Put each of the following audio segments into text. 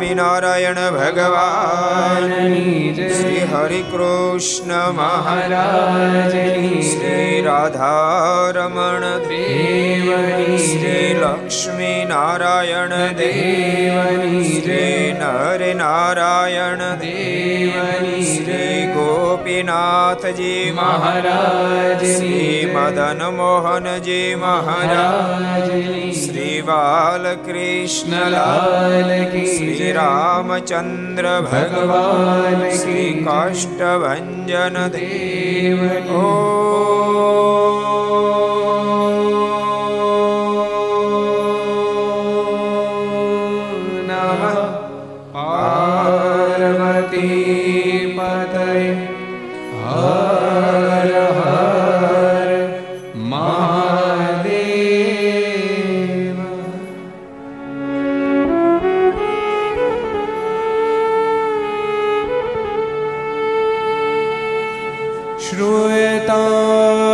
સ્વામિનારાયણ ભગવાન. શ્રી હરિકૃષ્ણ મહારાજ શ્રી રાધારમણ દેવ શ્રી લક્ષ્મી નારાયણ દેવ શ્રી નર નારાયણ દેવ શ્રી ગોપીનાથજી મહારાજ શ્રી મદન મોહનજી મહારાજ શ્રી બાલકૃષ્ણ લાલ શ્રી રામચંદ્ર ભગવાન શ્રી કાષ્ટભન श्रूयता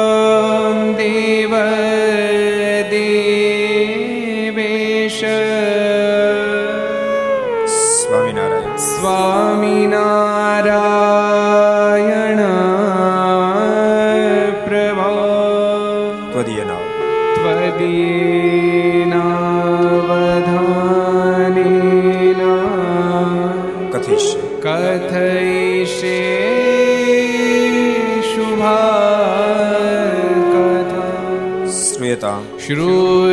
श्रू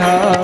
था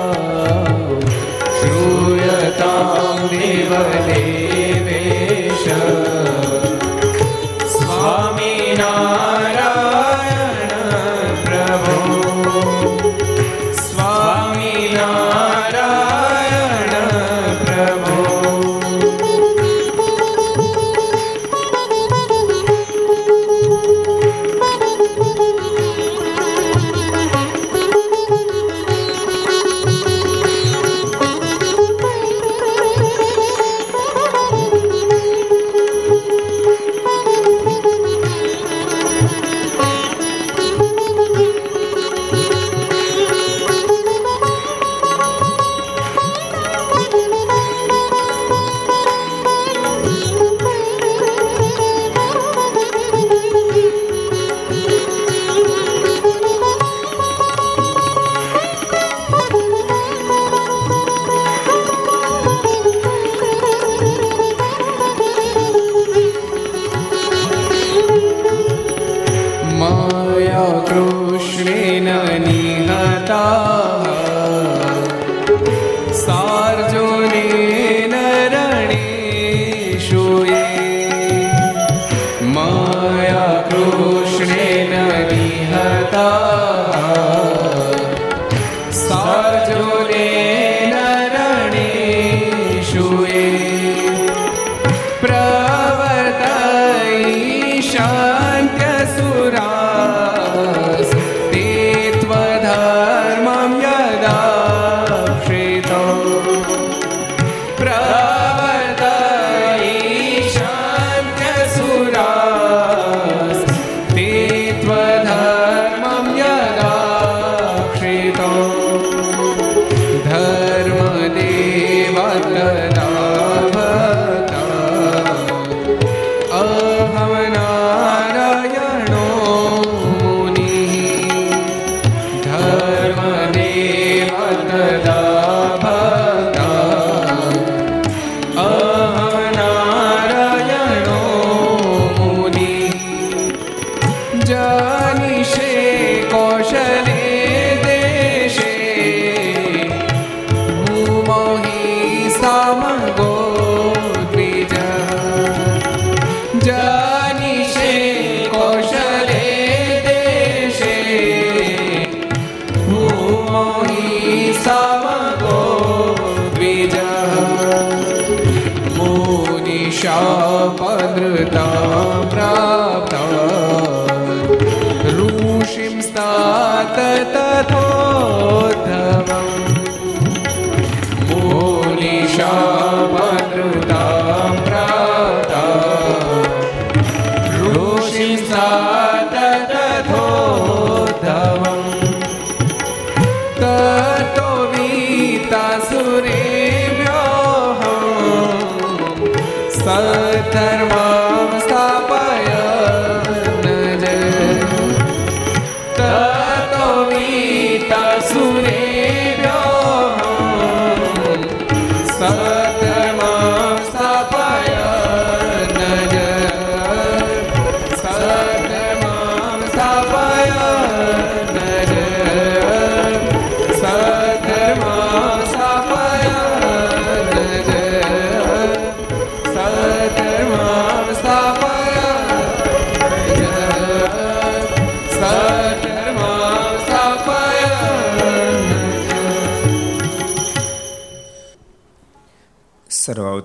દેવ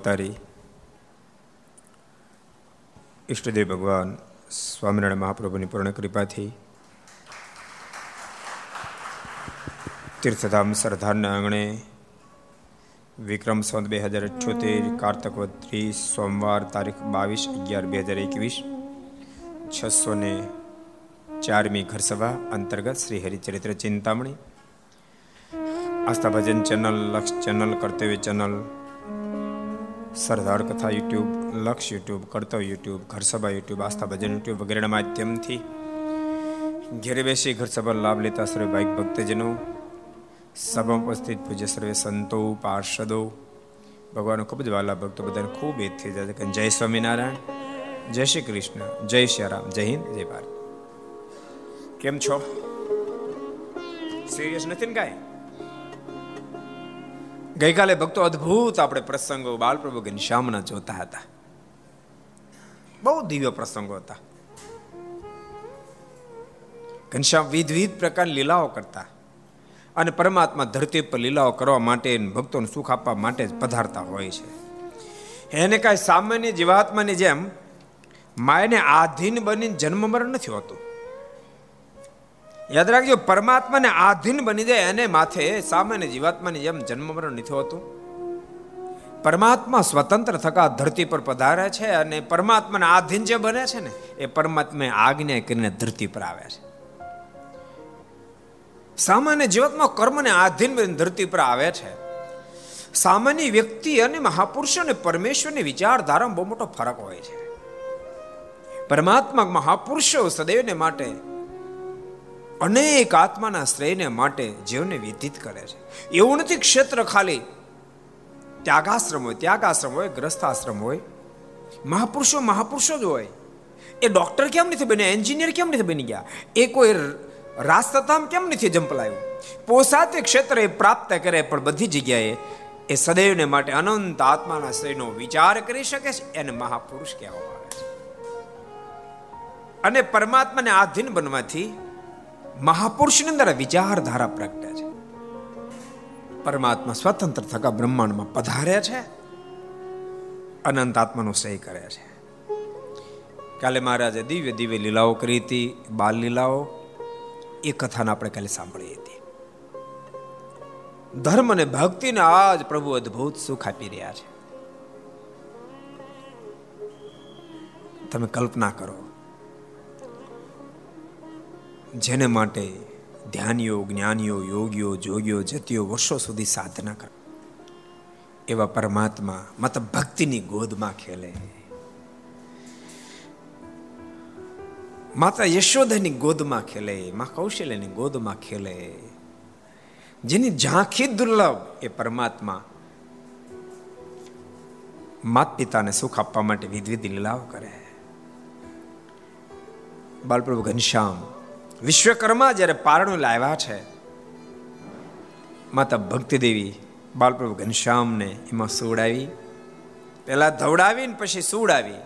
અવતારી. ઈષ્ટદેવ ભગવાન સ્વામિનારાયણ મહાપ્રભુની પૂર્ણ કૃપાથી તીર્થધામ સરદારના આંગણે વિક્રમ સંત બે હજાર અઠ્યોતેર કારતક ત્રીસ સોમવાર તારીખ બાવીસ અગિયાર બે હજાર એકવીસ છસો ને ચારમી ઘરસભા અંતર્ગત Shri Haricharitra Chintamani Aastha Bhajan channel, Laksh channel, Kartavya channel Sardar Katha YouTube, Laksh YouTube Kartavya YouTube, Gharsabha YouTube, Aastha Bhajan YouTube વગેરેના માધ્યમથી ઘેરે બેસી ઘરસભા લાભ લેતા સર્વે ભાઈ ભક્તજનો, સભા ઉપસ્થિત પૂજ્ય સર્વે સંતો, પાર્ષદો ભગવાન ખૂબ જ વાલા ભક્તો બધાને ખૂબ એ થઈ જાય કે જય સ્વામિનારાયણ, જય શ્રી કૃષ્ણ, જય શ્રી રામ, જય હિન્દ, જય ભારત. કેમ છો? સિરિયસ નથી ને કાંઈ? ગઈકાલે ભક્તો અદ્ભુત આપણે પ્રસંગો બાલપ્રભુ ઘનશ્યામના જોતા હતા. બહુ દિવ્ય પ્રસંગો હતા. ઘનશ્યામ વિધવિધ પ્રકારની લીલાઓ કરતા અને પરમાત્મા ધરતી પર લીલાઓ કરવા માટે ભક્તોને સુખ આપવા માટે જ પધારતા હોય છે. એને કાંઈ સામાન્ય જીવાત્માની જેમ માયને આધીન બની જન્મ મરણ નથી હોતું. યાદ રાખજો, પરમાત્માને આધીન બની જાય એને માથે સામાન્ય જીવાત્માની જેમ જન્મ મરણ નથી હોતું. પરમાત્મા સ્વતંત્ર થકા ધરતી પર પધારે છે અને પરમાત્માને આધીન જે બને છે ને, એ પરમાત્મા આજ્ઞા કરીને ધરતી પર આવે છે. સામાન્ય જીવનમાં કર્મને આધીન બની ધરતી પર આવે છે. સામાન્ય વ્યક્તિ અને મહાપુરુષો અને પરમેશ્વરની વિચારધારામાં બહુ મોટો ફરક હોય છે. પરમાત્મા મહાપુરુષો સદૈવને માટે અનેક આત્માના શ્રેયને માટે જીવને વિધિત કરે છે. એવું નથી ક્ષેત્ર ખાલી ત્યાગાશ્રમ હોય ત્યાગાશ્રમ હોય, ગ્રસ્થાશ્રમ હોય. મહાપુરુષો મહાપુરુષો જ હોય. એ ડોક્ટર કેમ નથી બન્યા? એન્જિનિયર કેમ નથી બની ગયા? એ કોઈ રાસ્તતામ કેમ નથી જંપલાયું પોસાતે ક્ષેત્ર એ પ્રાપ્ત કરે, પણ બધી જગ્યાએ એ સદૈવને માટે અનંત આત્માના શ્રેયનો વિચાર કરી શકે છે, એને મહાપુરુષ કહેવામાં આવે છે. અને પરમાત્માને આધીન બનવાથી મહાપુરુષની અંદર વિચારધારા પ્રગટે છે. પરમાત્મા સ્વતંત્ર થકા બ્રહ્માંડમાં પધાર્યા છે. અનંત આત્માનો સહી કરે છે. કાલે મહારાજે દિવ્ય દિવ્ય લીલાઓ કરી હતી, બાલ લીલાઓ. એ કથાને આપણે કાલે સાંભળી હતી. ધર્મ અને ભક્તિને આજ પ્રભુ અદ્ભુત સુખ આપી રહ્યા છે. તમે કલ્પના કરો. જેને માટે ધ્યાનીઓ, જ્ઞાનીઓ, યોગીઓ, જોગીઓ, જતીઓ વર્ષો સુધી સાધના કરે. એવા પરમાત્મા મત ભક્તિની ગોદમાં ખેલે. માતા યશોદાની ગોદમાં ખેલે, માં કૌશલ્યની ગોદમાં ખેલે. જેની ઝાંખી દુર્લભ એ પરમાત્મા માત પિતાને સુખ આપવા માટે વિધવિધ લીલાઓ કરે. બાલપ્રભુ ઘનશ્યામ વિશ્વકર્મા જ્યારે પારણું લાવ્યા છે માતા ભક્તિદેવી બાલપ્રભુ ઘનશ્યામને એમાં સુવડાવી પહેલા ધવડાવીને પછી સુવડાવી.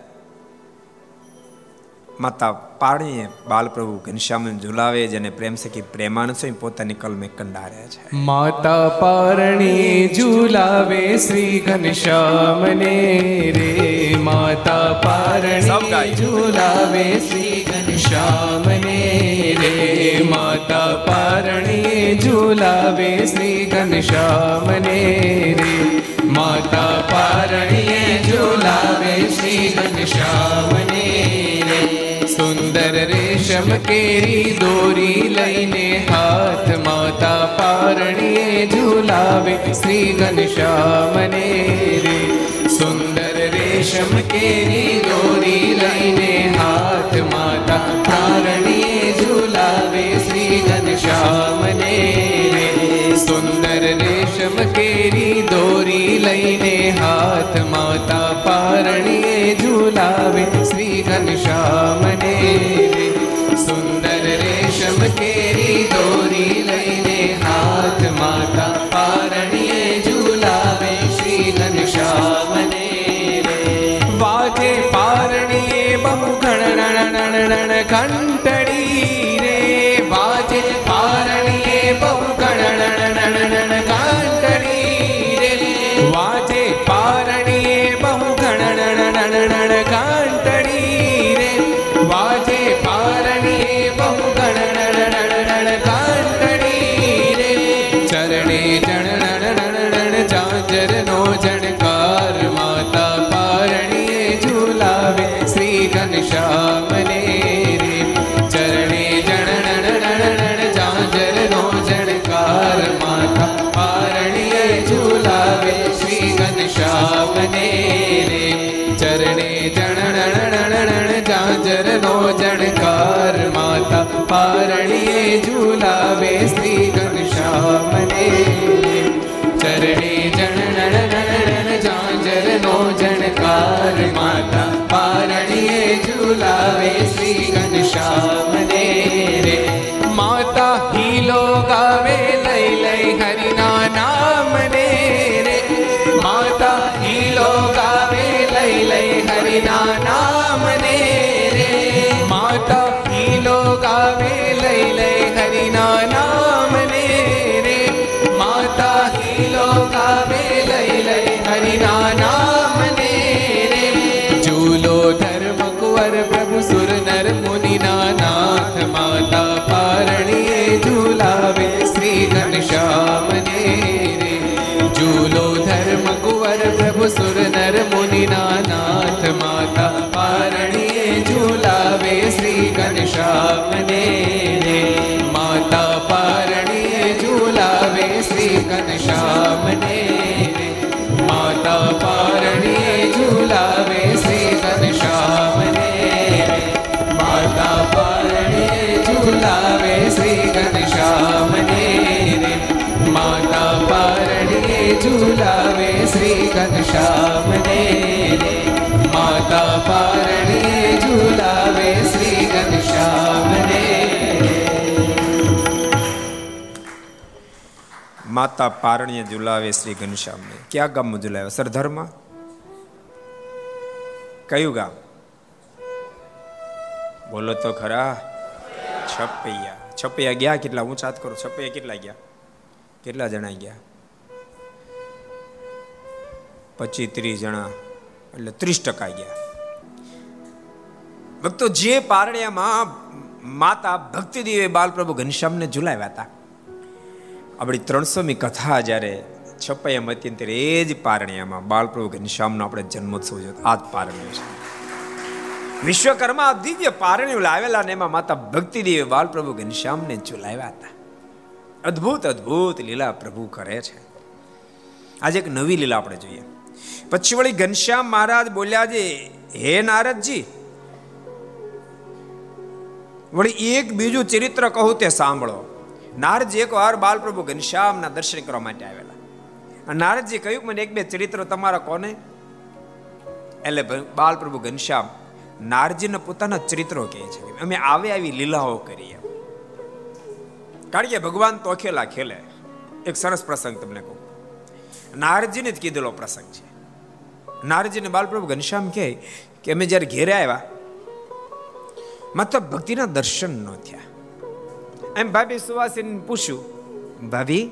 માતા પાણીએ બાલપ્રભુ ઘનશ્યામ ઝુલાવે જેને પ્રેમ સખી પ્રેમાનંદ સ્વામી પોતાની કલમે કંડારે છે. માતા પારણી ઝુલાવે શ્રી ઘનશ્યામને રે. માતા પારણી ઝુલાવે શ્રી ઘનશ્યામને રે માતા પારણી ઝુલાવે શ્રી ઘનશ્યામને રે માતા પારણીએ ઝુલાવે શ્રી ઘનશ્યામને સુંદર રેશમ કેરી દોરી લઈને હાથ માતા પારણીએ ઝુલાવે શ્રી ઘનશ્યામને રે સુંદર રેશમ કેરી રેશમ કેરી દોરી લઈને હાથ માતા પારણીએ ઝુલાવે શ્રી ઘનશ્યામને સુંદર રેશમ કેરી દોરી લઈને હાથ માતા પારણીએ ઝુલાવે શ્રી ઘનશ્યામને વાજે પારણીએ બહુ ગણ ઘંટડી ચાંચરનો જણકાર માતા પારણીએ ઝુલાવે શ્રી ઘનશ્યામને. ચરણે જણ ઝાંઝરનો જણકાર માતા પારણીએ ઝુલાવે શ્રી ઘનશ્યામને. માતા હીલો ગાવે લઈ લઈ હરિના નર મુનિના નાથ માતા પારણીએ ઝુલાવે શ્રી ઘનશ્યામને રે માતા પારણીએ ઝુલાવે શ્રી ઘનશ્યામને રે માતા પારણીએ ઝુલાવે શ્રી ઘનશ્યામને રે માતા પારણીએ ઝુલાવે શ્રી ઘનશ્યામને રે માતા પારણીએ ઝુલાવે માતા પારણીએ ઝુલાવે શ્રી ઘનશ્યામને. ક્યાં ગામમાં ઝુલાવ્યા? સરધરમાં? કયું ગામ? બોલો તો ખરા. છપૈયા. છપૈયા ગયા કેટલા? હું ચાત કરું. છપૈયા કેટલા ગયા? કેટલા જણા ગયા? પચીસ ત્રીસ જણા. એટલે ત્રીસ ટકા ગયા. ભક્તો, જે પારણ્યામાં માતા ભક્તિદેવે બાલપ્રભુ ઘનશ્યામને ઝુલાવ્યા હતા આપણી ત્રણસોમી કથા જ્યારે છપાઈમાં હતી ત્યારે એ જ પારણિયામાં બાળપ્રભુ ઘનશ્યામનો આપણે જન્મોત્સવ જોયો આ જ પારણ્ય છે. વિશ્વકર્મા દિવ્ય પારણ્ય લાવેલા ને એમાં માતા ભક્તિદેવે બાલપ્રભુ ઘનશ્યામને ઝુલાવ્યા હતા. અદ્ભુત અદ્ભુત લીલા પ્રભુ કરે છે. આજે એક નવી લીલા આપણે જોઈએ. પછી વળી ઘનશ્યામ મહારાજ બોલ્યા છે, હે નારદજી, વળી એક બીજું ચરિત્ર કહું તે સાંભળો. નારદજી એકવાર બાલપ્રભુ ઘનશ્યામના દર્શન કરવા માટે આવેલા. અને નારદજી કહ્યું, મને એક બે ચરિત્ર તમારા કોને? એટલે બાલપ્રભુ ઘનશ્યામ નારજીને પોતાના ચરિત્રો કહે છે અમે આવે આવી લીલાઓ કરીએ કારણ કે ભગવાન તોખેલા ખેલે. એક સરસ પ્રસંગ તમને કહું. નારજીને જ કીધેલો પ્રસંગ છે. નારજીને બાલપ્રભુ ઘનશ્યામ કહે કે, અમે જ્યારે ઘેરે આવ્યા માત્ર ભક્તિના દર્શન ન થયા. એમ ભાભી સુવાસીને પૂછ્યું ભાભી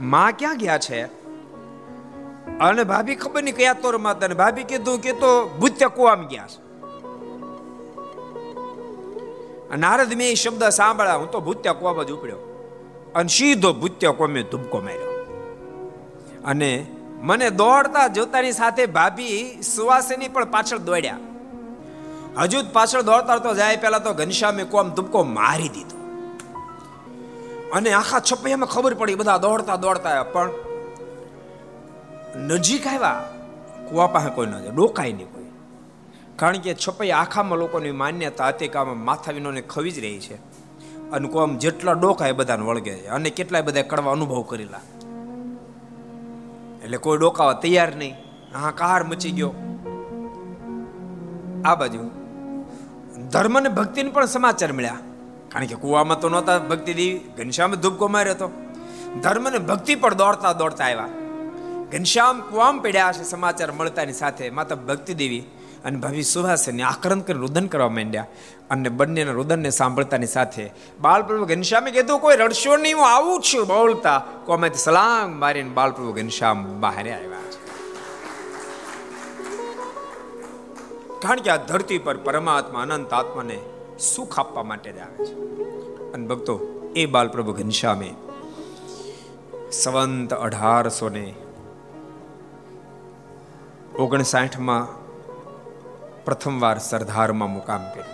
માં ક્યાં ગયા છે? અને ભાભી ખબર નહીં કયા તોર માતા ભાભી કીધું કે તો ભૂત્ય કુવામ ગયા છે. નારદ મેં એ શબ્દ સાંભળ્યા હું તો ભૂત્ય કુવા જ ઉપડ્યો. અને સીધો ભૂત્ય કોમે ધુબકો માર્યો. અને મને દોડતા જોતાની સાથે ભાભી સુવાસીની પણ પાછળ દોડ્યા. હજુ પાછળ દોડતા તો જાય, પહેલા તો ઘનશ્યામે કોમ ધુબકો મારી દીધો. અને આખા છપૈયામાં ખબર પડી બધા દોડતા દોડતા, પણ નજીક આવ્યા, કુવા પાસે કોઈ ન ડોકાય નહીં કોઈ. કારણ કે છપૈયા આખામાં લોકોની માન્યતા અતિકામાં માથા વિનોને ખવી જ રહી છે. અને કોમ જેટલા ડોકાય બધાને વળગે છે, અને કેટલાય બધા કડવા અનુભવ કરેલા. એટલે કોઈ ડોકાવા તૈયાર નહીં. હા કાર મચી ગયો. આ બાજુ. ધર્મ ને ભક્તિને પણ સમાચાર મળ્યા. કારણ કે કુવામાં તો નહોતા ભક્તિ દેવી, ઘનશ્યામ ધૂપકો માર્યો હતો ધર્મ ને ભક્તિ પણ દોડતા દોડતા આવ્યા. ઘનશ્યામ કુવામ પડ્યા છે સમાચાર મળતાની સાથે માતા ભક્તિ દેવી અને ભાભી સુભાષને આક્રંત કરી રુદન કરવા માંડ્યા અને બંનેના રુદનને સાંભળતાની સાથે બાલપ્રભુ ઘનશ્યામે કીધું, કોઈ રડશો નહીં, હું આવું છું, બોલતા કોમેથી સલામ મારીને બાલપ્રભુ ઘનશ્યામ બહાર આવ્યા. કારણ કે આ ધરતી પર પરમાત્મા અનંત આત્માને સુખ આપવા માટે જ આવે છે. અને ભક્તો, એ બાલપ્રભુ ઘનશ્યામે સંવંત અઢારસો ને ઓગણસાઠમાં પ્રથમવાર સરદારમાં મુકામ કર્યો.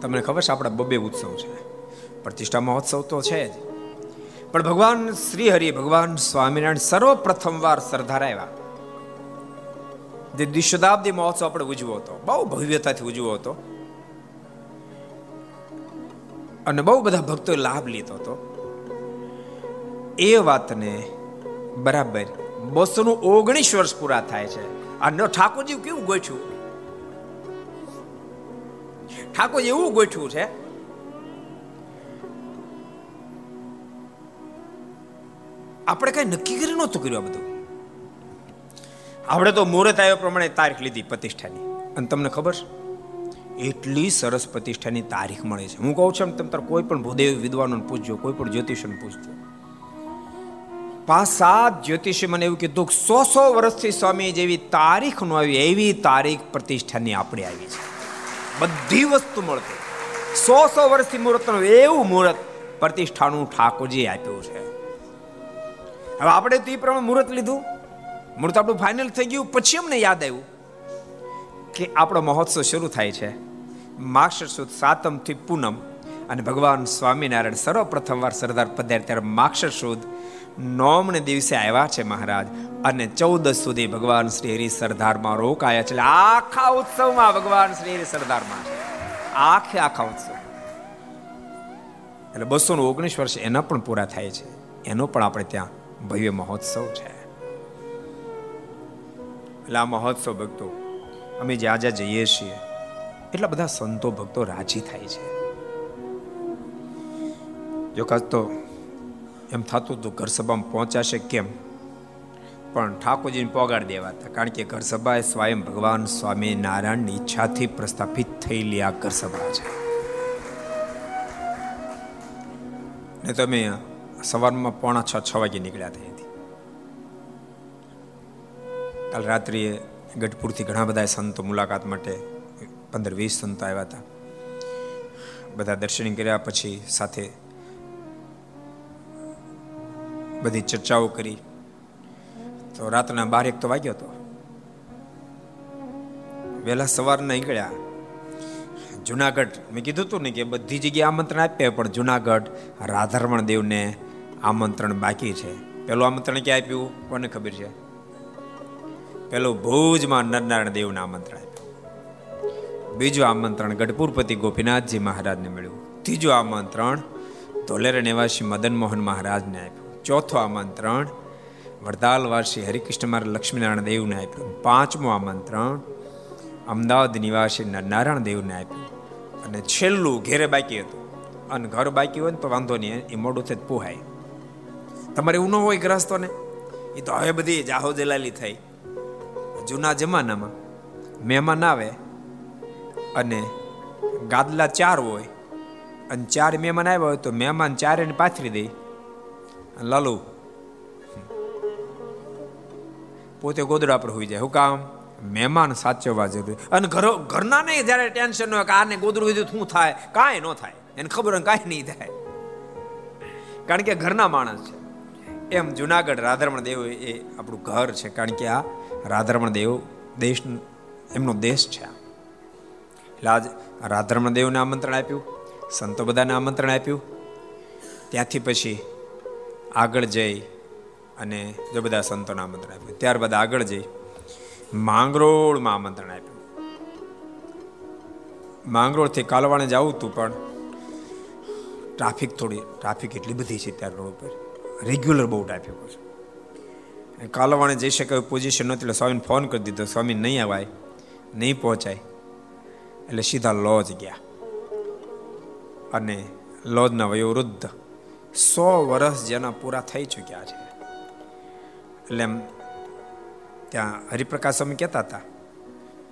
તમને ખબર છે, આપણા બબે ઉત્સવ છે. પ્રતિષ્ઠા મહોત્સવ તો છે જ. પણ ભગવાન શ્રી હરિ ભગવાન સ્વામિનારાયણ સર્વપ્રથમવાર સરદાર આવ્યા. જે દ્વિશતાબ્દી મહોત્સવ આપણે ઉજવો હતો, બહુ ભવ્યતાથી ઉજવો હતો. અને બહુ બધા ભક્તોએ લાભ લીધો હતો. એ વાતને બરાબર બસો નું ઓગણીસ વર્ષ પૂરા થાય છે. અને ઠાકોરજી કેવું ગોઠ્યું ઠાકોર એવું ગોઠ્યું છે, આપણે કઈ નક્કી કરી નહોતું કર્યું આ બધું. આપણે તો મુહૂર્ત આવ્યો પ્રમાણે તારીખ લીધી પ્રતિષ્ઠાની. અને તમને ખબર છે? એટલી સરસ પ્રતિષ્ઠાની તારીખ મળે છે. હું કહું છું તમે તાર કોઈ પણ ભૂદેવ વિદ્વાનો પૂછજો, કોઈ પણ જ્યોતિષને પૂછજો. પાંચ સાત જ્યોતિષે મને એવું કીધું સો સો વર્ષથી સ્વામી જેવી તારીખ નો આવી, એવી તારીખ પ્રતિષ્ઠાની આપણે આવી છે. બધી વસ્તુ મળતી. સો સો વર્ષથી મુહૂર્તનું એવું મુહૂર્ત પ્રતિષ્ઠાનું ઠાકોરજી આપ્યું છે. હવે આપણે તો એ પ્રમાણે મુહૂર્ત લીધું. મુહૂર્ત આપણું ફાઇનલ થઈ ગયું, પછી અમને યાદ આવ્યું કે આપણો મહોત્સવ શરૂ થાય છે. માક્ષર સુદ સાતમથી પૂનમ અને ભગવાન સ્વામિનારાયણ સર્વપ્રથમ વાર સરદાર પધાર ત્યારે માક્ષર સુદ નોમને દિવસે આવ્યા છે મહારાજ. અને ચૌદ સુધી ભગવાન શ્રી હરિ સરદારમાં રોકાયા છે. આખા ઉત્સવમાં ભગવાન શ્રી હરિ સરદારમાં આખે આખા ઉત્સવ. એટલે બસો ઓગણીસ વર્ષ એના પણ પૂરા થાય છે. એનો પણ આપણે ત્યાં ભવ્ય મહોત્સવ છે. એટલે આ મહોત્સવ ભક્તો, અમે જ્યાં જ્યાં જઈએ છીએ, એટલા બધા સંતો ભક્તો રાજી થાય છે. જો કાં તો એમ થતું હતું ઘર સભામાં પહોંચાશે કેમ? પણ ઠાકોરજીને પોગાડ દેવા હતા, કારણ કે ઘર સભા એ સ્વયં ભગવાન સ્વામી નારાયણની ઈચ્છાથી પ્રસ્થાપિત થયેલી આ ઘર સભા છે. ને તમે સવારમાં પોણા છ છ વાગે નીકળ્યા હતી કાલ રાત્રિએ ગઢપુરથી ઘણા બધા સંતો મુલાકાત માટે પંદર વીસ સંતો આવ્યા હતા. બધા દર્શન કર્યા પછી સાથે બધી ચર્ચાઓ કરી. તો રાતના બાર એક તો વાગ્યો હતો. વહેલા સવારના નીકળ્યા. જુનાગઢ મેં કીધું હતું ને કે બધી જગ્યાએ આમંત્રણ આપ્યા પણ જુનાગઢ રાધારમણ દેવને આમંત્રણ બાકી છે. પેલું આમંત્રણ ક્યાં આપ્યું? કોને ખબર છે? પેલું ભુજમાં નરનારાયણ દેવને આમંત્રણ આપ્યું. બીજું આમંત્રણ ગઢપુરપતિ ગોપીનાથજી મહારાજને મળ્યું. ત્રીજું આમંત્રણ ધોલેર નિવાસી મદન મોહન મહારાજને આપ્યું. ચોથું આમંત્રણ વડતાલવાસી હરિકૃષ્ણ મારા લક્ષ્મીનારાયણ દેવને આપ્યું. પાંચમું આમંત્રણ અમદાવાદ નિવાસી નારાયણ દેવને આપ્યું. અને છેલ્લું ઘેરે બાકી હતું. અને ઘર બાકી હોય ને તો વાંધો નહીં, એ મોડું થઈ પોહાય. તમારે એવું ન હોય ગ્રસ્તોને એ તો હવે બધી જાહો જલાલી થઈ. જૂના જમાનામાં મહેમાન આવે અને ગાદલા ચાર હોય અને ચાર મહેમાન આવ્યા હોય તો મહેમાન ચારે પાથરી દે. લાલુ, પોતે ગોદડા પર હોઈ જાય. હું કામ? મહેમાન સાચવવા જરૂરી. અને ઘરો, ઘરના નહીં, જ્યારે ટેન્શન હોય કે આને ગોદડું કીધું શું થાય? કાંઈ ન થાય. એને ખબર હોય કાંઈ નહીં થાય. કારણ કે ઘરના માણસ છે. એમ જુનાગઢ રાધારમણ દેવ એ આપણું ઘર છે. કારણ કે આ રાધારમણ દેવ દેશ એમનો દેશ છે. એટલે આજ રાધારમણ દેવને આમંત્રણ આપ્યું, સંતો બધાને આમંત્રણ આપ્યું. ત્યાંથી પછી આગળ જઈ અને જો બધા સંતોને આમંત્રણ આપ્યું. ત્યારબાદ આગળ જઈ માંગરોળમાં આમંત્રણ આપ્યું. માંગરોળથી કાલવાણે જવું હતું પણ ટ્રાફિક થોડી, ટ્રાફિક એટલી બધી છે ત્યાં રોડ ઉપર. રેગ્યુલર બહુ ટ્રાફિક છે. કાલવાણે જઈ શકે પોઝિશન નહોતી, એટલે સ્વામીને ફોન કરી દીધો. સ્વામી નહીં અવાય નહીં પહોંચાય. એટલે સીધા લોજ ગયા. અને લોજના વયોવૃદ્ધ સો વર્ષ જેના પૂરા થઈ ચૂક્યા છે. એટલે એમ ત્યાં હરિપ્રકાશ સ્વામી કહેતા હતા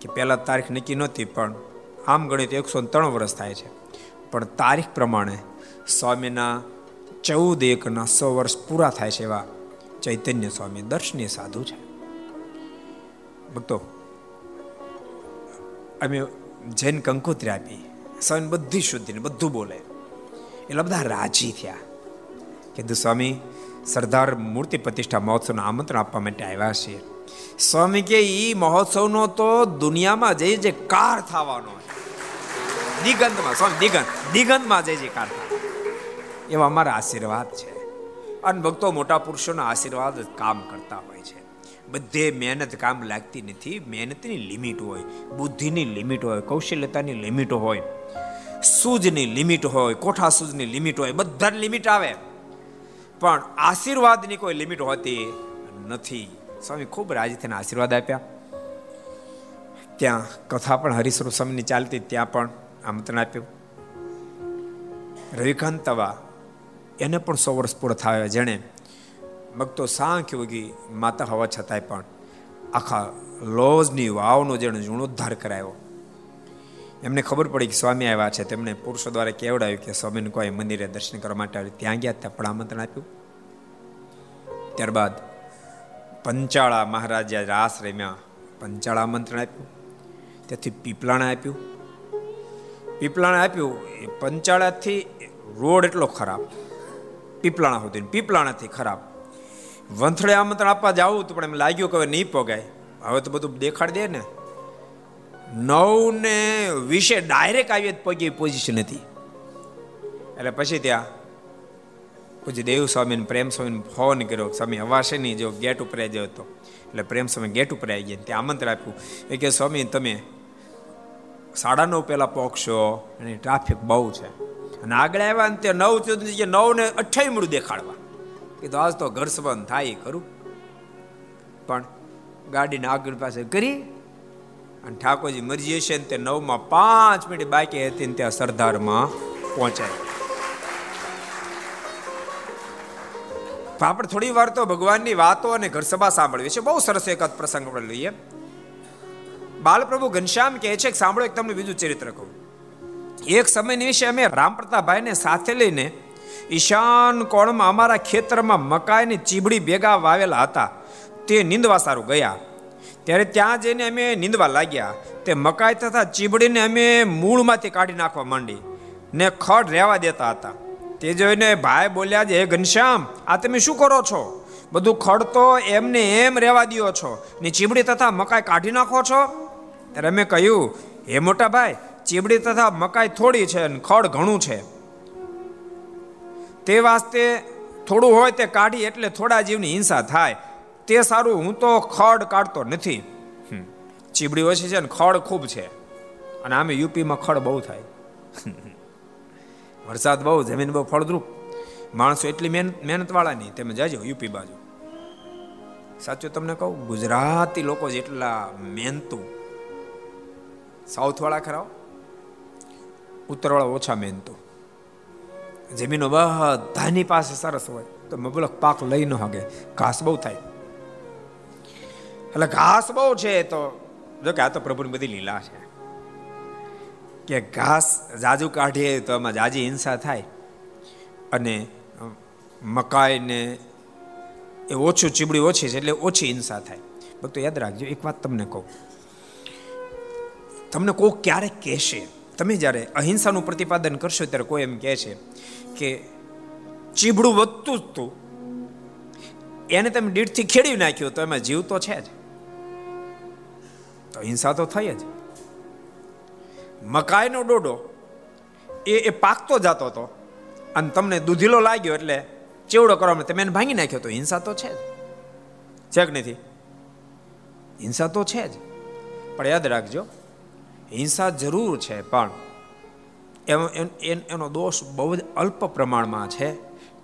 કે પહેલાં તારીખ નક્કી નહોતી, પણ આમ ગણિત એકસો ત્રણ વર્ષ થાય છે. પણ તારીખ પ્રમાણે સ્વામીના ચૌદ એકના સો વર્ષ પૂરા થાય છે એવા ચૈતન્ય સ્વામી દર્શનીય સાધુ છે. ભક્તો, અમે જૈન કંકોત્રી આપી સ્વામી બધી શુદ્ધિને બધું બોલે. એટલે બધા રાજી થયા. કીધું, સ્વામી, સરદાર મૂર્તિ પ્રતિષ્ઠા મહોત્સવનું આમંત્રણ આપવા માટે આવ્યા છીએ. સ્વામી કે, ઈ મહોત્સવનો તો દુનિયામાં જઈ જે કાર થવાનો દિગંતમાં સ્વામી દિગંત દિગંતમાં જઈ જે કાર એવા અમારા આશીર્વાદ છે. અને ભક્તો મોટા પુરુષોના આશીર્વાદ કામ કરતા હોય છે. બધે મહેનત કામ લાગતી નથી. મહેનતની લિમિટ હોય, બુદ્ધિની લિમિટ હોય, કૌશલ્યતાની લિમિટ હોય, સૂજની લિમિટ હોય, કોઠા સૂજની લિમિટ હોય, બધાની લિમિટ આવે. પણ આશીર્વાદની કોઈ લિમિટ હોતી નથી. સ્વામી ખૂબ રાજી થઈને આશીર્વાદ આપ્યા. ત્યાં કથા પણ હરિસ્વરૂપ સ્વામીની ચાલતી, ત્યાં પણ આમંત્રણ આપ્યું. રવિકાંત તવા એને પણ સો વર્ષ પૂરા થયા જેણે ભક્તો સાંખ યોગી માતા હોવા છતાંય પણ આખા લોજની વાવનો જેણે જીર્ણોદ્ધાર કરાયો એમને ખબર પડી કે સ્વામી આવ્યા છે. તેમણે પુરુષો દ્વારા કેવડાવ્યું કે સ્વામીને કોઈ મંદિરે દર્શન કરવા માટે આવ્યું. ત્યાં ગયા, ત્યાં પણ આમંત્રણ આપ્યું. ત્યારબાદ પંચાળા મહારાજા રાસ રમ્યા. પંચાળા આમંત્રણ આપ્યું. ત્યાંથી પીપલાણા આપ્યું. પીપલાણા આપ્યું. એ પંચાળાથી રોડ એટલો ખરાબ. પીપલાણા સુધી. પીપલાણાથી ખરાબ. વંથળે આમંત્રણ આપવા જાવું તો પણ એમ લાગ્યું કે હવે નહીં પોગાય. હવે તો બધું દેખાડી દે ને. નવ ને વિશે ડાયરેક્ટ આવી પગી પોઝિશન હતી. એટલે પછી ત્યાં પછી દેવ સ્વામીને, પ્રેમ સ્વામીને ફોન કર્યો સ્વામી હવાશે નહીં? જો ગેટ ઉપર આવી હતો એટલે પ્રેમ સ્વામી ગેટ ઉપર આવી ગયા ત્યાં આમંત્રણ આપ્યું. એ કે સ્વામી, તમે સાડા નવ પહેલાં પહોંચશો અને ટ્રાફિક બહુ છે. અને આગળ આવ્યા ને તે નવ સુધી નવ ને અઠાઈ મળું દેખાડવા. કીધું, આજ તો ઘર સંબંધ થાય ખરું. પણ ગાડીને આગળ પાસે કરી અને ઠાકોરજી મરજી હશે ને તે નવમાં પાંચ મિનિટ બાકી હતી ને ત્યાં સરદારમાં પહોંચાય. આપણે થોડી વાર તો ભગવાનની વાતો અને ઘર સભા સાંભળવી છે. બહુ સરસ એક પ્રસંગ આપણે લઈએ. બાલપ્રભુ ઘનશ્યામ કહે છે કે સાંભળો એક તમને બીજું ચરિત્ર કહું. એક સમય વિશે અમે રામપ્રતાભાઈને સાથે લઈને ઈશાન કોણમાં અમારા ખેતરમાં મકાઈની ચીબડી ભેગા વાવેલા હતા. તે નિંદવા સારું ગયા. ત્યારે ત્યાં જઈને અમે નિંદવા લાગ્યા. તે મકાઈ તથા ચીબડીને અમે મૂળમાંથી કાઢી નાખવા માંડી ને ખડ રહેવા દેતા હતા. તે જોઈને ભાઈ બોલ્યા છે, હે ઘનશ્યામ, આ તમે શું કરો છો? બધું ખડ તો એમને એમ રહેવા દો છો. ને ચીબડી તથા મકાઈ કાઢી નાખો છો? ત્યારે અમે કહ્યું, હે મોટા ભાઈ ચીબડી તથા મકાઈ થોડી છે અને ખડ ઘણું છે. તે વાસ્તે થોડું હોય તે કાઢી એટલે થોડા જીવની હિંસા થાય. તે સારું, હું તો ખડ કાઢતો નથી. ચીબડી ઓછી છે ને ખડ ખૂબ છે. અને આમે યુપીમાં ખડ બહુ થાય. વરસાદ બહુ, જમીન બહુ ફળદ્રુપ. માણસો એટલી મહેનત મહેનતવાળા નહીં તમે જાજો યુપી બાજુ. સાચું તમને કહું, ગુજરાતી લોકો જેટલા મહેનતું. સાઉથવાળા ખરા ઉત્તરવાળા ઓછા મહેનતો જમીનો બધાની પાસે સરસ હોય, તો મબલક પાક લઈ ન હગે ઘાસ બહુ થાય. એટલે ઘાસ બહુ છે તો, જો કે આ તો પ્રભુની બધી લીલા છે. કે ઘાસ જાજુ કાઢીએ તો એમાં જાજી હિંસા થાય. અને મકાઈને એ ઓછું, ચીબડી ઓછી છે એટલે ઓછી હિંસા થાય. ભક્તો યાદ રાખજો, એક વાત તમને કહું. તમને કોઈ ક્યારેક કહેશે તમે જ્યારે અહિંસાનું પ્રતિપાદન કરશો ત્યારે કોઈ એમ કહે છે કે ચીબડું વધતું જ તું. એને તમે દીઠથી ખેડી નાખ્યું તો એમાં જીવ તો છે જ. તો હિંસા તો થઈ જ. મકાઈનો ડોડો, એ એ પાકતો જતો હતો. અને તમને દૂધીલો લાગ્યો એટલે ચેવડો કરવામાં તમે એને ભાંગી નાખ્યો તો હિંસા તો છે જ. છે કે નથી? હિંસા તો છે જ. પણ યાદ રાખજો હિંસા જરૂર છે, પણ એનો દોષ બહુ જ અલ્પ પ્રમાણમાં છે,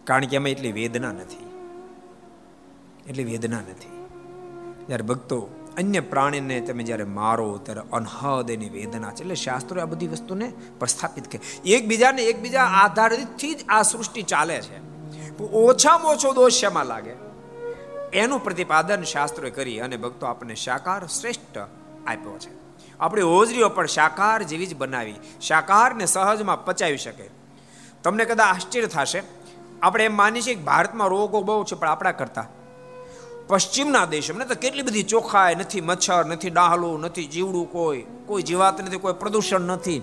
કારણ કે એમાં એટલી વેદના નથી. એટલી વેદના નથી. જ્યારે ભક્તો અન્ય પ્રાણીને તમે જ્યારે મારો, ત્યારે અનહદ એની વેદના છે. એટલે શાસ્ત્રો આ બધી વસ્તુને પ્રસ્થાપિત કરે. એકબીજાને એકબીજા આધારિતથી જ આ સૃષ્ટિ ચાલે છે. ઓછામાં ઓછો દોષ શેમાં લાગે? એનું પ્રતિપાદન શાસ્ત્રોએ કરી અને ભક્તો આપણને સાકાર શ્રેષ્ઠ આપ્યો છે. આપણી હોજરીઓ પણ શાકાર જેવી જ બનાવી, શાકાહારને સહજમાં પચાવી શકે. તમને કદાચ આશ્ચર્ય થશે, આપણે એમ માની છીએ કે ભારતમાં રોગો બહુ છે, પણ આપણા કરતા. પશ્ચિમના દેશોમાં તો કેટલી બધી ચોખાય, નથી મચ્છર, નથી ડાહલું, નથી જીવડું કોઈ કોઈ જીવાત નથી, કોઈ પ્રદૂષણ નથી.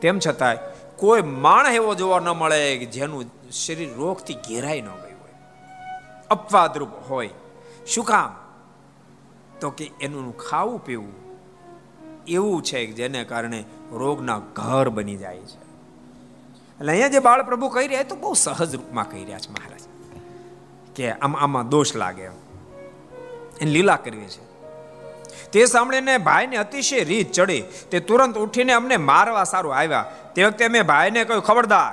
તેમ છતાંય, કોઈ માણસ એવો જોવા ન મળે કે જેનું શરીર રોગથી ઘેરાઈ ન ગયું હોય. અપવાદરૂપ હોય. શું કામ? તો કે એનું ખાવું, પીવું. એવું છે જેને કારણે રોગના ઘર બની જાય છે. એટલે અહીંયા જે બાળ પ્રભુ કહી રહ્યા તો બહુ સહજ રૂપમાં કહી રહ્યા છે મહારાજ. કે આમ આમાં દોષ લાગે એને લીલા કરવી છે તે સાંભળીને ભાઈને અતિશય રીત ચડી. તે તુરંત ઉઠીને અમને મારવા સારું આવ્યા. તે વખતે અમે ભાઈને કહ્યું, ખબરદાર,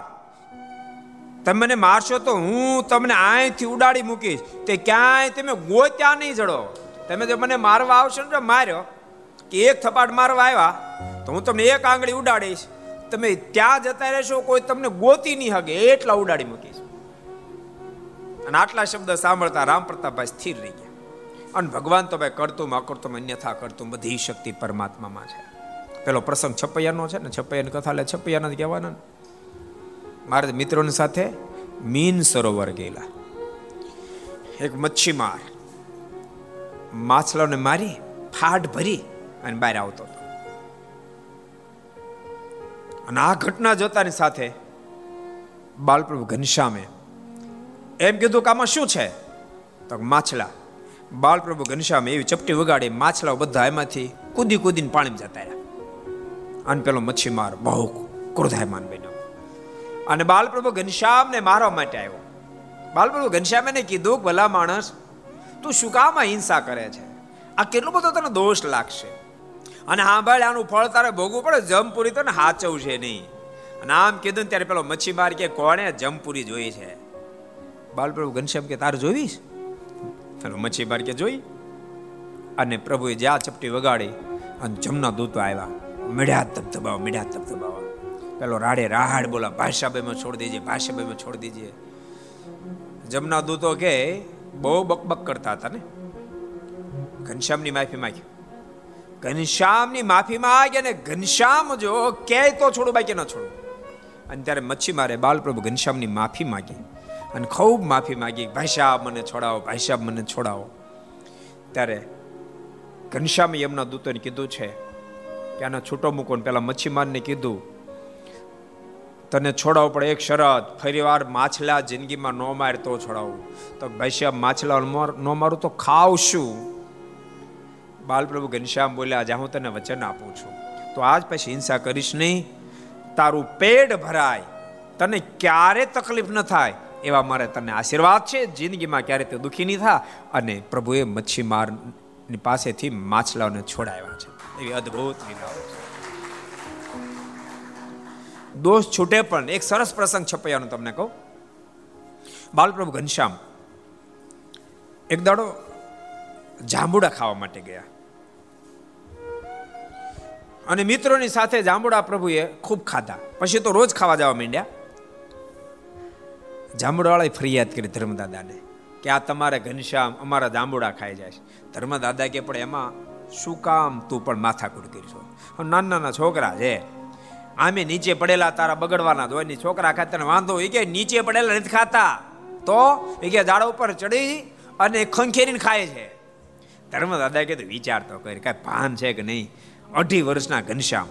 તમે મને મારશો તો હું તમને અહીંથી ઉડાડી મૂકીશ. તે ક્યાંય તમે ગોત્યા નહીં જડો. તમે જો મને મારવા આવશો ને માર્યો. કે એક થપાટ મારવા આવ્યા, તો હું તમને એક આંગળી ઉડાડીશ. તમે ત્યાં જતા રહેશો, કોઈ તમને ગોતી નહીં હગે, એટલા ઉડાડી મૂકીશ. અને આટલા શબ્દ સાંભળતા રામ પ્રતાપભાઈ સ્થિર રહી ગયા. અને ભગવાન તો ભાઈ કરતું અકર્તું, અન્યથા કરતું, બધી શક્તિ પરમાત્મામાં છે. પેલો પ્રસંગ છપૈયાનો છે ને, છપૈયાની કથા લે, છપૈયાના જ કહેવાના મારા મિત્રોની સાથે મીન સરોવર ગયેલા. એક મચ્છીમાર માછલાને મારી ફાટ ભરી અને બહાર આવતો હતો. અને આ ઘટના જોતાની સાથે બાલપ્રભુ ઘનશ્યામે એમ કીધું કે આમાં શું છે? તો માછલા. બાલપ્રભુ ઘનશ્યામે એવી ચપટી વગાડી માછલાઓ બધા એમાંથી કૂદી કૂદીને પાણીમાં જતા રહ્યા. અને પેલો મચ્છીમાર બહુ ક્રોધાયમાન બન્યો. અને બાલપ્રભુ ઘનશ્યામને મારવા માટે આવ્યો. બાલપ્રભુ ઘનશ્યામે કીધું ભલા માણસ, તું શું કામ હિંસા કરે છે? આ કેટલો બધો તને દોષ લાગશે? અને હા ભાઈ આનું ફળ તારે ભોગવું પડે, જમપુરી તો ને હાચવશે નહીં. અને આમ કીધું ત્યારે પેલો મચ્છીમાર કે, કોણે જમપુરી જોઈ છે? બાલપ્રભુ ઘનશ્યામ કે, તારે જોઈશ પેલો મચ્છી માર કે, જોઈ. અને પ્રભુએ જ્યાં ચપટી વગાડી અને જમના દૂતો આવ્યા. મીઠા ધબધબાવ મીઠા ધબધબાવા પેલો રાડે રાહાડ બોલા ભાષાભાઈમાં છોડી દેજે ભાષાભાઈમાં છોડી દેજે. જમના દૂતો કે, બહુ બકબક કરતા હતા ને. ઘનશ્યામની માફી માંગી. ઘનશ્યામની માફી માંગે અને ઘનશ્યામ જો કે તો છોડું, બાકી ન છોડું. અને ત્યારે મચ્છી મારે, બાલપ્રભુ ઘનશ્યામની માફી માગી. અને ખૂબ માફી માગી, ભાઈ સાહેબ, મને છોડાવો, ભાઈ સાહેબ, મને છોડાવો. ત્યારે ઘનશ્યામે એમના દૂતોને કીધું છે કે આને છૂટો મૂકો ને પેલા મચ્છીમારને કીધું, તને છોડાવો પડે એક શરત, ફરીવાર માછલા જિંદગીમાં ન માર તો છોડાવું. તો ભાઈ સાહેબ માછલા ન મારું તો ખાવ શું? બાલપ્રભુ ઘનશ્યામ બોલ્યા આજે હું તને વચન આપું છું. તો આજ પછી હિંસા કરીશ નહીં. તારું પેટ ભરાય. તને ક્યારે તકલીફ ન થાય એવા મારે તને આશીર્વાદ છે. જિંદગીમાં ક્યારે તે દુઃખી નહીં થા. અને પ્રભુએ મચ્છીમારની પાસેથી માછલાઓને છોડાવ્યા છે. એવી અદ્ભુત લીલાઓ દોષ છૂટે પણ. એક સરસ પ્રસંગ છપાયાનો તમને કહું. બાલપ્રભુ ઘનશ્યામ એક દાડો જાંબુડા ખાવા માટે ગયા. અને મિત્રોની સાથે જાંબુડા પ્રભુએ ખૂબ ખાધા. પછી તો રોજ ખાવા જવા માંડ્યા. જાંબુડાવાળાએ ફરિયાદ કરી ધર્મદાદાને કે આ તમારે ઘનશ્યામ અમારા જાંબુડા ખાઈ જાય છે. ધર્મદાદા કે પણ એમાં શું કામ તું પણ માથાકૂટ કરશો? નાના નાના છોકરા છે. આમે નીચે પડેલા તારા બગડવાના દોની છોકરા ખાતા વાંધો એ કે નીચે પડેલા નથી ખાતા? તો એ કે ઝાડ ઉપર ચડી અને ખંખેરીને ખાય છે. ધર્મદાદા કે વિચાર તો કર, કાંઈ ભાન છે કે નહીં? અઢી વર્ષના ઘનશ્યામ.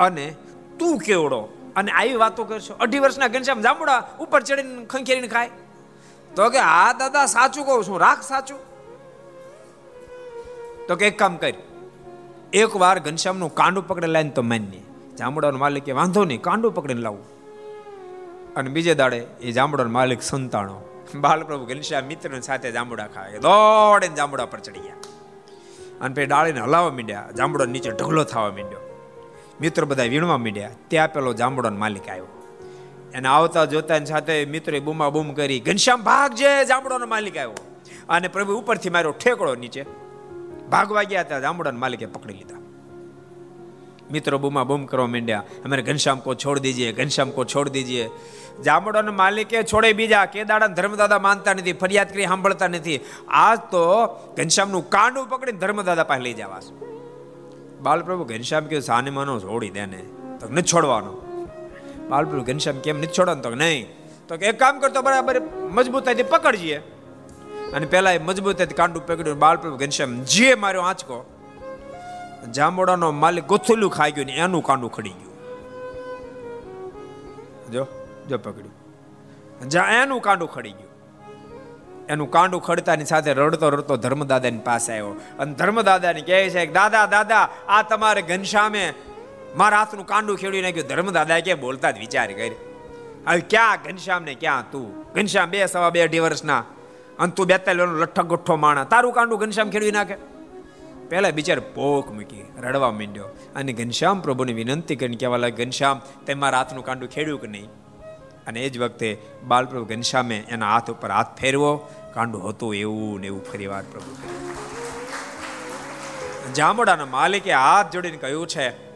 અને તું કેવડો? અને આવી વાતો કરશો? અઢી વર્ષના ઘનશ્યામ જાંબુડા ઉપર ચડીને ખંખેરીને ખાય. તો કે આ દાદા, સાચું કહું છું. રાખ સાચું. તો કે, એક કામ કર. એક વાર ઘનશ્યામનું કાંડું પકડે લાવીને તો માન્ય જાંબુડાનો માલિક વાંધો નહીં, કાંડું પકડીને લાવું. અને બીજે દાડે એ જાંબુડાનો માલિક સંતાણો. બાલપ્રભુ ઘનશ્યામ મિત્રને સાથે જાંબુડા ખાય દોડીને જાંબુડા પર ચડી ગયા. અને પછી ડાળીને હલાવવા માંડ્યા. જાંબુડો નીચે ઢગલો થવા માંડ્યો. મિત્રો બધા વીણવા માંડ્યા. ત્યાં પેલો જાંબુડાનો માલિક આવ્યો. એને આવતા જોતા સાથે મિત્રોએ બૂમા બૂમ કરી, ઘનશ્યામ, ભાગ જે! જાંબુડાનો માલિક આવ્યો. અને પ્રભુ ઉપરથી માર્યો ઠેકડો નીચે. ભાગવા ગયા હતા જાંબુડાનો માલિકે પકડી લીધા. મિત્રો બૂમા બૂમ કરવા માંડ્યા. અમારે ઘનશ્યામ કો છોડ દીજીએ, ઘનશ્યામ કો છોડ દીજીએ. જામડોના માલિકે છોડે બીજા. કેદાડા ધર્મદાદા માનતા નથી, ફરિયાદ કરી સાંભળતા નથી. આજ તો ઘનશ્યામનું કાંડું પકડીને ધર્મદાદા પાસે લઈ જવા બાલપ્રભુ ઘનશ્યામ કે સાને માનો, છોડી દે ને, તો નથી છોડવાનો. બાલપ્રભુ ઘનશ્યામ કેમ નથી છોડવાનું, તો નહીં. તો એક કામ કરતો બરાબર મજબૂતાઈથી પકડજે. અને પેલા એ મજબૂતાઈથી કાંડું પકડ્યું બાલપ્રભુ ઘનશ્યામ જે માર્યો આંચકો. જાંબોડાનો માલિક ગોથેલું ખાઈ ગયું ને એનું કાંડું ખડી ગયું. જો જો પકડ્યું. જ્યાં એનું કાંડું ખડી ગયું. એનું કાંડું ખડતાની સાથે રડતો રડતો ધર્મદાદાની પાસે આવ્યો. અને ધર્મદાદાને કહે છે કે, દાદા દાદા, આ તમારે ઘનશ્યામે મારા હાથનું કાંડું ખેડી નાખ્યું. ધર્મદાદા કે બોલતા જ વિચાર કરી હવે ક્યાં ઘનશ્યામ ને ક્યાં તું? ઘનશ્યામ બે, સવા બે અઢી વર્ષના. અને તું બેતાલીસ લઠ્ઠક ગઠ્ઠો માણા. તારું કાંડું ઘનશ્યામ ખેડવી નાખે? પહેલાં બિચાર પોક મૂકી, રડવા માંડ્યો. અને ઘનશ્યામ પ્રભુને વિનંતી કરીને કહેવા લાગે ઘનશ્યામ તે મારા હાથનું કાંડું ખેડ્યું કે નહીં? અને એ જ વખતે બાલપ્રભુ ઘનશ્યામે એના હાથ ઉપર હાથ ફેરવો, કાંડું હતું એવું ને એવું ફરી વાર પ્રભુ જામોડાના માલિકે હાથ જોડીને કહ્યું છે,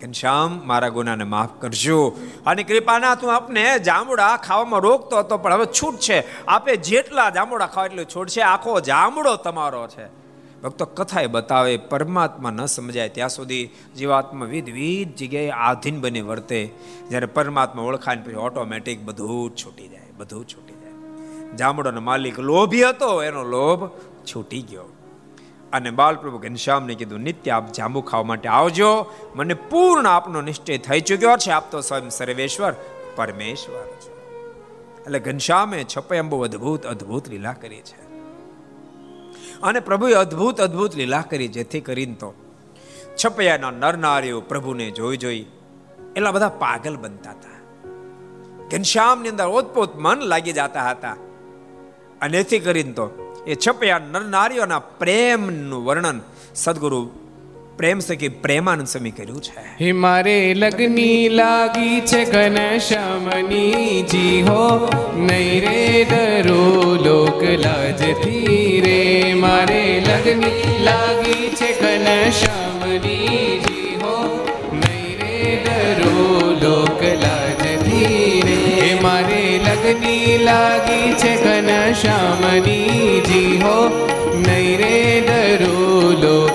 ઘનશ્યામ, મારા ગુનાને માફ કરજો. અને કૃપાના તું આપને જામુડા ખાવામાં રોકતો હતો, પણ હવે છૂટ છે. આપે જેટલા જામુડા ખાવ એટલું છૂટ છે. આખો જામડો તમારો છે. ભક્તો કથાએ બતાવે, પરમાત્મા ન સમજાય, ત્યાં સુધી જીવાત્મા વિધ વિધ જગ્યાએ આધીન બની વર્તે. જ્યારે પરમાત્મા ઓળખાય પછી ઓટોમેટિક બધું જ છૂટી જાય, બધું છૂટી જાય. જામડોનો માલિક લોભી હતો, એનો લોભ છૂટી ગયો. અને બાલપ્રભુ ઘનશ્યામને કીધું, નિત્ય આપ જાંબુ ખાવા માટે આવજો. મને પૂર્ણ આપનો નિશ્ચય થઈ ચૂક્યો છે. આપ તો સ્વયં સર્વેશ્વર, પરમેશ્વર એટલે ઘનશ્યામે છપે બહુ અદ્ભુત અદ્ભુત લીલા કરી છે. અને પ્રભુએ અદ્ભુત અદ્ભુત લીલા કરી જેથી કરીને તો છપૈયાના નર નારીઓ પ્રભુને જોઈ જોઈ એટલા બધા પાગલ બનતા હતા. ઘનશ્યામની અંદર ઓતપોત મન લાગી જતા હતા. અને એથી કરીને તો એ છપૈયા નર નારીઓના પ્રેમનું વર્ણન સદગુરુ પ્રેમ સખી પ્રેમાનંદ સ્વામી કર્યું છે? હે મારે લગની લાગી છે ઘનશ્યામની જી હો નહીં રે ડરો લોક લાજથી રે. મારે લગની લાગી છે ઘનશ્યામની જી હો નહીં રે ડરો લોક લાજથી રે. મારે લગની લાગી છે ઘનશ્યામની જી હો નહીં રે ડરો લોક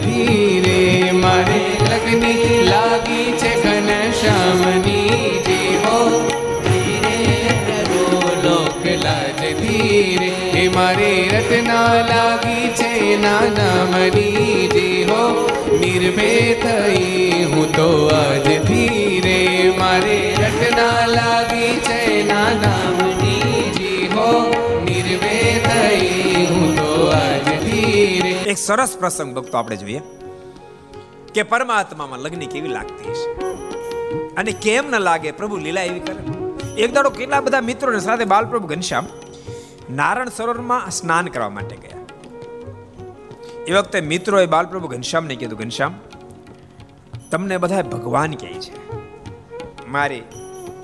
લાજથી રે મારે લગ્ની લાગી છે ઘનશ્યામની જી હો લોક લાજ ધીરે. હે મારે રત્ના લાગી છે નાના મરી જી હો નિર્ભય થઈ હું તો આજ ધીરે. મારે રત્ના લાગી છે નાના મરી હો એક સરસ પ્રસંગ ભક્તો, આપણે જોઈએ કે પરમાત્મામાં લગ્ન કેવી લાગતી હશે? અને કેમ ન લાગે? પ્રભુ લીલા એવી કરે? એક દાડો કેટલા બધા મિત્રોને સાથે બાલપ્રભુ ઘનશ્યામ નારાયણ સરોવરમાં સ્નાન કરવા માટે ગયા. એ વખતે મિત્રોએ બાલપ્રભુ ઘનશ્યામને કીધું, ઘનશ્યામ, તમને બધા ભગવાન કહે છે. મારી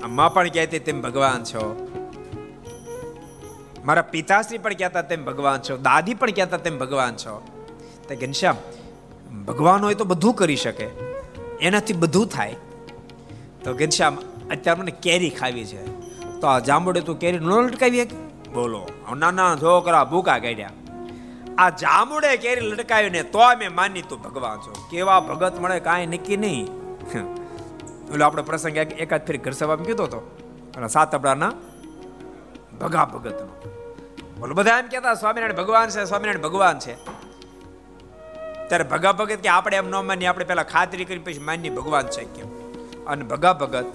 અમ્મા પણ કહેતી તેમ ભગવાન છો. મારા પિતાશ્રી પણ કહેતા, તેમ ભગવાન છો. દાદી પણ કહેતા, તેમ ભગવાન છો. તે ઘનશ્યામ, ભગવાન હોય તો બધું કરી શકે. એનાથી બધું થાય. તો ઘનશ્યામ, અત્યારે મને કેરી ખાવી છે. તો આ જાંબુડે તું કેરી ન લટકાવી બોલો નાના છોકરા ભૂકા કાઢ્યા. આ જાંબુડે કેરી લટકાવી ને તો મેં માની તું ભગવાન છો. કેવા ભગત મળે, કાંઈ નક્કી નહીં. ઓલો આપણે પ્રસંગ એકાદ ફેરી ઘર સભામાં કીધો હતો અને સાત અપડાના ભગા ભગતનો. બોલો બધા એમ કહેતા, સ્વામિનારાયણ ભગવાન છે, સ્વામિનારાયણ ભગવાન છે. ત્યારે ભગા ભગત કે આપણે એમ ન માનીએ, આપણે પહેલાં ખાતરી કરી પછી માની ભગવાન છે કેમ? અને ભગા ભગત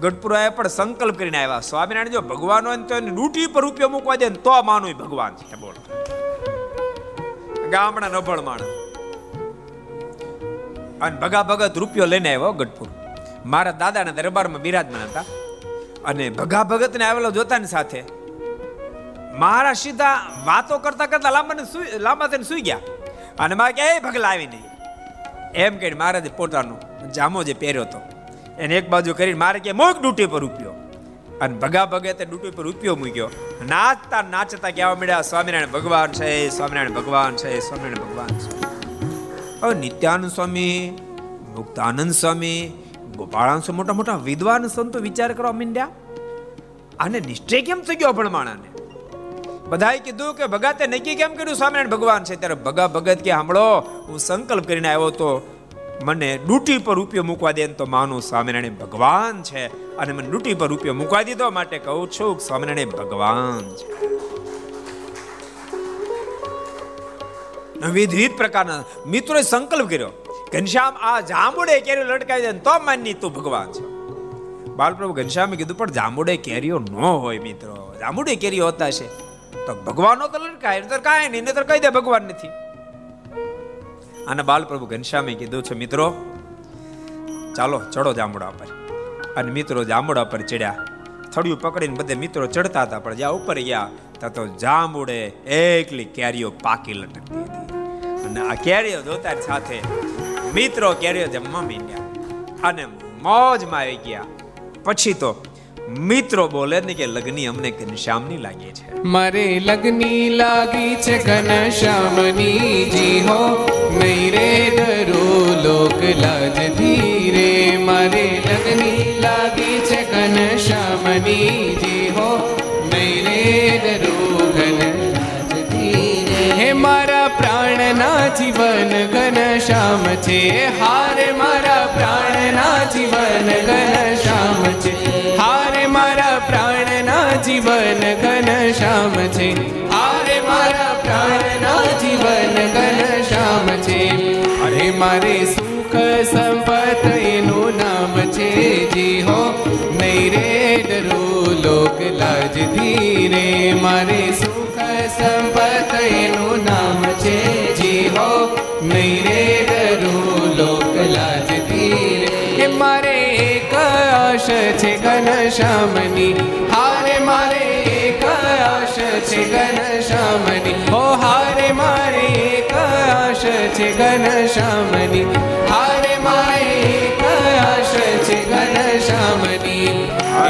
ગઢપુરાએ પણ સંકલ્પ કરીને આવ્યા, સ્વામિનારાયણ જો ભગવાન હોય તો એને ડૂટી પર રૂપિયો મૂકવા દે ને તો માનું ભગવાન છે, બોલ. ગામડા નભળ માણસ. અને ભગા ભગત રૂપિયો લઈને આવ્યો ગઢપુર. મારા દાદાના દરબારમાં બિરાજમાન હતા. અને ભગા ભગતને આવેલો જોતાની સાથે મારા સીધા વાતો કરતા કરતા લાંબા લાંબા થઈને સુઈ ગયા. અને મારે કે એ આવી નહીં. એમ કહીને મહારાજે પોતાનું જામો જે પહેર્યો હતો, એને એક બાજુ કરીને મારે કે મોક ડૂટી પર રૂપિયો અને ભગા તે ડૂટી પર રૂપિયો મૂક્યો. નાચતા નાચતા કહેવા મળ્યા? સ્વામિનારાયણ ભગવાન છે, સ્વામિનારાયણ ભગવાન છે, સ્વામિનારાયણ ભગવાન છે. હવે નિત્યાનંદ સ્વામી, મુક્તાનંદ સ્વામી ગોપાળાન સ્વામી, મોટા મોટા વિદ્વાન સંતો વિચાર કરવા માંડ્યા. અને નિશ્ચય કેમ થઈ ગયો ભણમાણાને? બધાએ કીધું કે ભગતે નક્કી કેમ કર્યું? સ્વામિનારાયણ ભગવાન છે. ત્યારે ભગા ભગત કે સાંભળો હું સંકલ્પ કરીને આવ્યો તો મને ડૂટી પર રૂપિયો મૂકવા દે તો માનું સ્વામિનારાયણ ભગવાન છે. અને મને ડૂટી પર રૂપિયો મૂકવા દીધો માટે કહું છું સ્વામિનારાયણ ભગવાન છે. વિવિધ પ્રકારના મિત્રોએ સંકલ્પ કર્યો. ઘનશ્યામ, આ જાંબુડે કેરીઓ લટકાવી દે તો માની તું ભગવાન છે. બાલપ્રભુ ઘનશ્યામે કીધું, પણ જાંબુડે કેરીઓ ન હોય, મિત્રો. જાંબુડે કેરીઓ હોતા છે. તો ભગવાનનો તો લટકાય તો કાંઈ નહીં તો કહી દે ભગવાન નથી. અને બાલપ્રભુ ઘનશ્યામે કીધું છે, મિત્રો, ચાલો, ચડો જાંબુડા પર. અને મિત્રો જાંબુડા પર ચડ્યા. થડિયું પકડીને બધે મિત્રો ચડતા હતા, પણ જ્યાં ઉપર ગયા, ત્યાં તો જાંબુડે એકલી કેરીઓ પાકી લટકતી હતી. અને આ કેરીઓ જોતા સાથે મિત્રો કેરીઓ જમવા માંડ્યા અને મોજમાં આવી ગયા. પછી તો મિત્રો બોલે ને કે લગ્ની અમને ઘનશ્યામની લાગી છે. મારે લગની લાગી છે ઘનશ્યામની જી હો, નહીં રે ડરો લોક લાજ ધીરે. મારે લગની લાગી છે ઘનશ્યામની જી હો, નહીં રે ડરો ઘન હે મારા પ્રાણના જીવન ઘનશ્યામ છે. હારે મારા પ્રાણના જીવન ઘનશ્યામ છે. જીવન ઘનશ્યામ છે. હારે મારા પ્રાણના જીવન ઘનશ્યામ છે. અરે મારે સુખ સંપત એનું નામ છે જી હો. નહીં રે ડરો લોક લાજ ધીરે મારે સુખ સંપત એનું નામ છે જી હો. નહીં રે ડરો લોક લાજ ધીરે મારે એક આશ છે ઘનશ્યામની હારે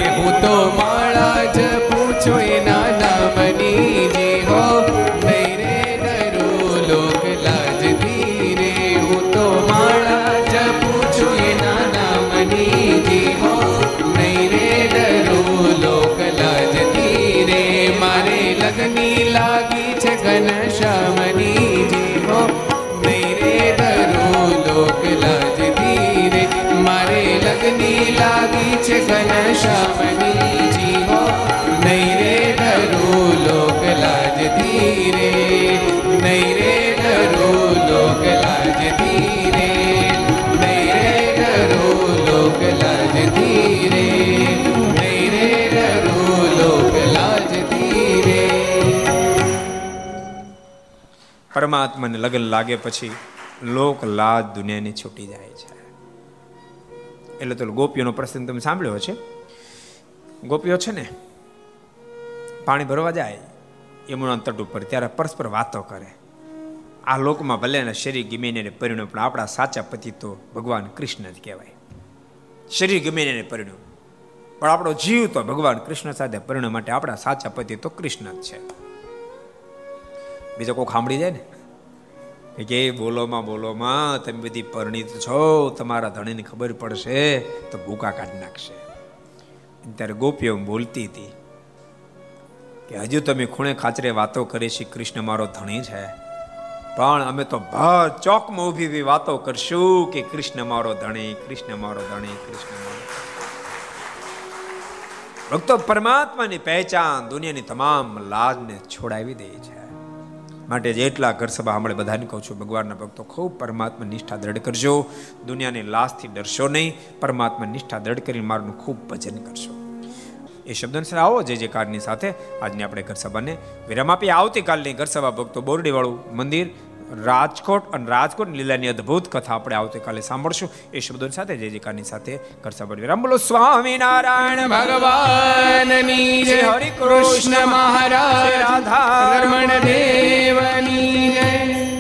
એ હું પરમાત્માને લગ્ન લાગે પછી લોક લાજ દુનિયાની છૂટી જાય છે. એટલે તો ગોપીઓનો પ્રસંગ તમે સાંભળ્યો છે ગોપીઓ છે ને, પાણી ભરવા જાય, યમુના તટ ઉપર ત્યારે પરસ્પર વાતો કરે. આ લોકમાં ભલે એના શરીર ગમે ને પરિણ્યો, પણ આપણા સાચા પતિ તો ભગવાન કૃષ્ણ જ કહેવાય. શરીર ગમે ને પરિણ્યું, પણ આપણો જીવ તો ભગવાન કૃષ્ણ સાથે પરિણામ માટે આપણા સાચા પતિ તો કૃષ્ણ જ છે. બીજો કોઈ સાંભળી જાય ને? કે બોલોમાં બોલોમાં તમે બધી પરિણીત છો, તમારા ધણીને ખબર પડશે, તો ભૂકા કાઢી નાખશે. ત્યારે ગોપીઓ બોલતી હતી કે હજુ તમે ખૂણે ખાચરે વાતો કરી છે કૃષ્ણ મારો ધણી છે. પણ અમે તો ભર ચોકમાં ઊભી ઊભી વાતો કરશું કે કૃષ્ણ મારો ધણી, કૃષ્ણ મારો ધણી, કૃષ્ણ મારો ભક્તો પરમાત્માની પહેચાન દુનિયાની તમામ લાજને છોડાવી દે છે. માટે જેટલા ઘર સભા હમણાં બધાને કહું છું, ભગવાનના ભક્તો ખૂબ પરમાત્મા નિષ્ઠા દ્રઢ કરજો. દુનિયાની લાશથી ડરશો નહીં, પરમાત્મા નિષ્ઠા દ્રઢ કરીને મારું ખૂબ ભજન કરશો. એ શબ્દ અનુસાર આવો, જે જે કારની સાથે આજની આપણે ઘર સભાને વિરામ આપીએ. આવતીકાલની ઘર સભા ભક્તો બોરડીવાળું મંદિર રાજકોટ અને રાજકોટ લીલાની અદ્ભુત કથા આપણે આવતીકાલે સાંભળશું. એ શબ્દોની સાથે જય જયકારની સાથે કર સાંભળ વિરામ બોલો સ્વામિનારાયણ ભગવાનની જય હરિ કૃષ્ણ મહારાજ રાધા રમણ દેવની જય.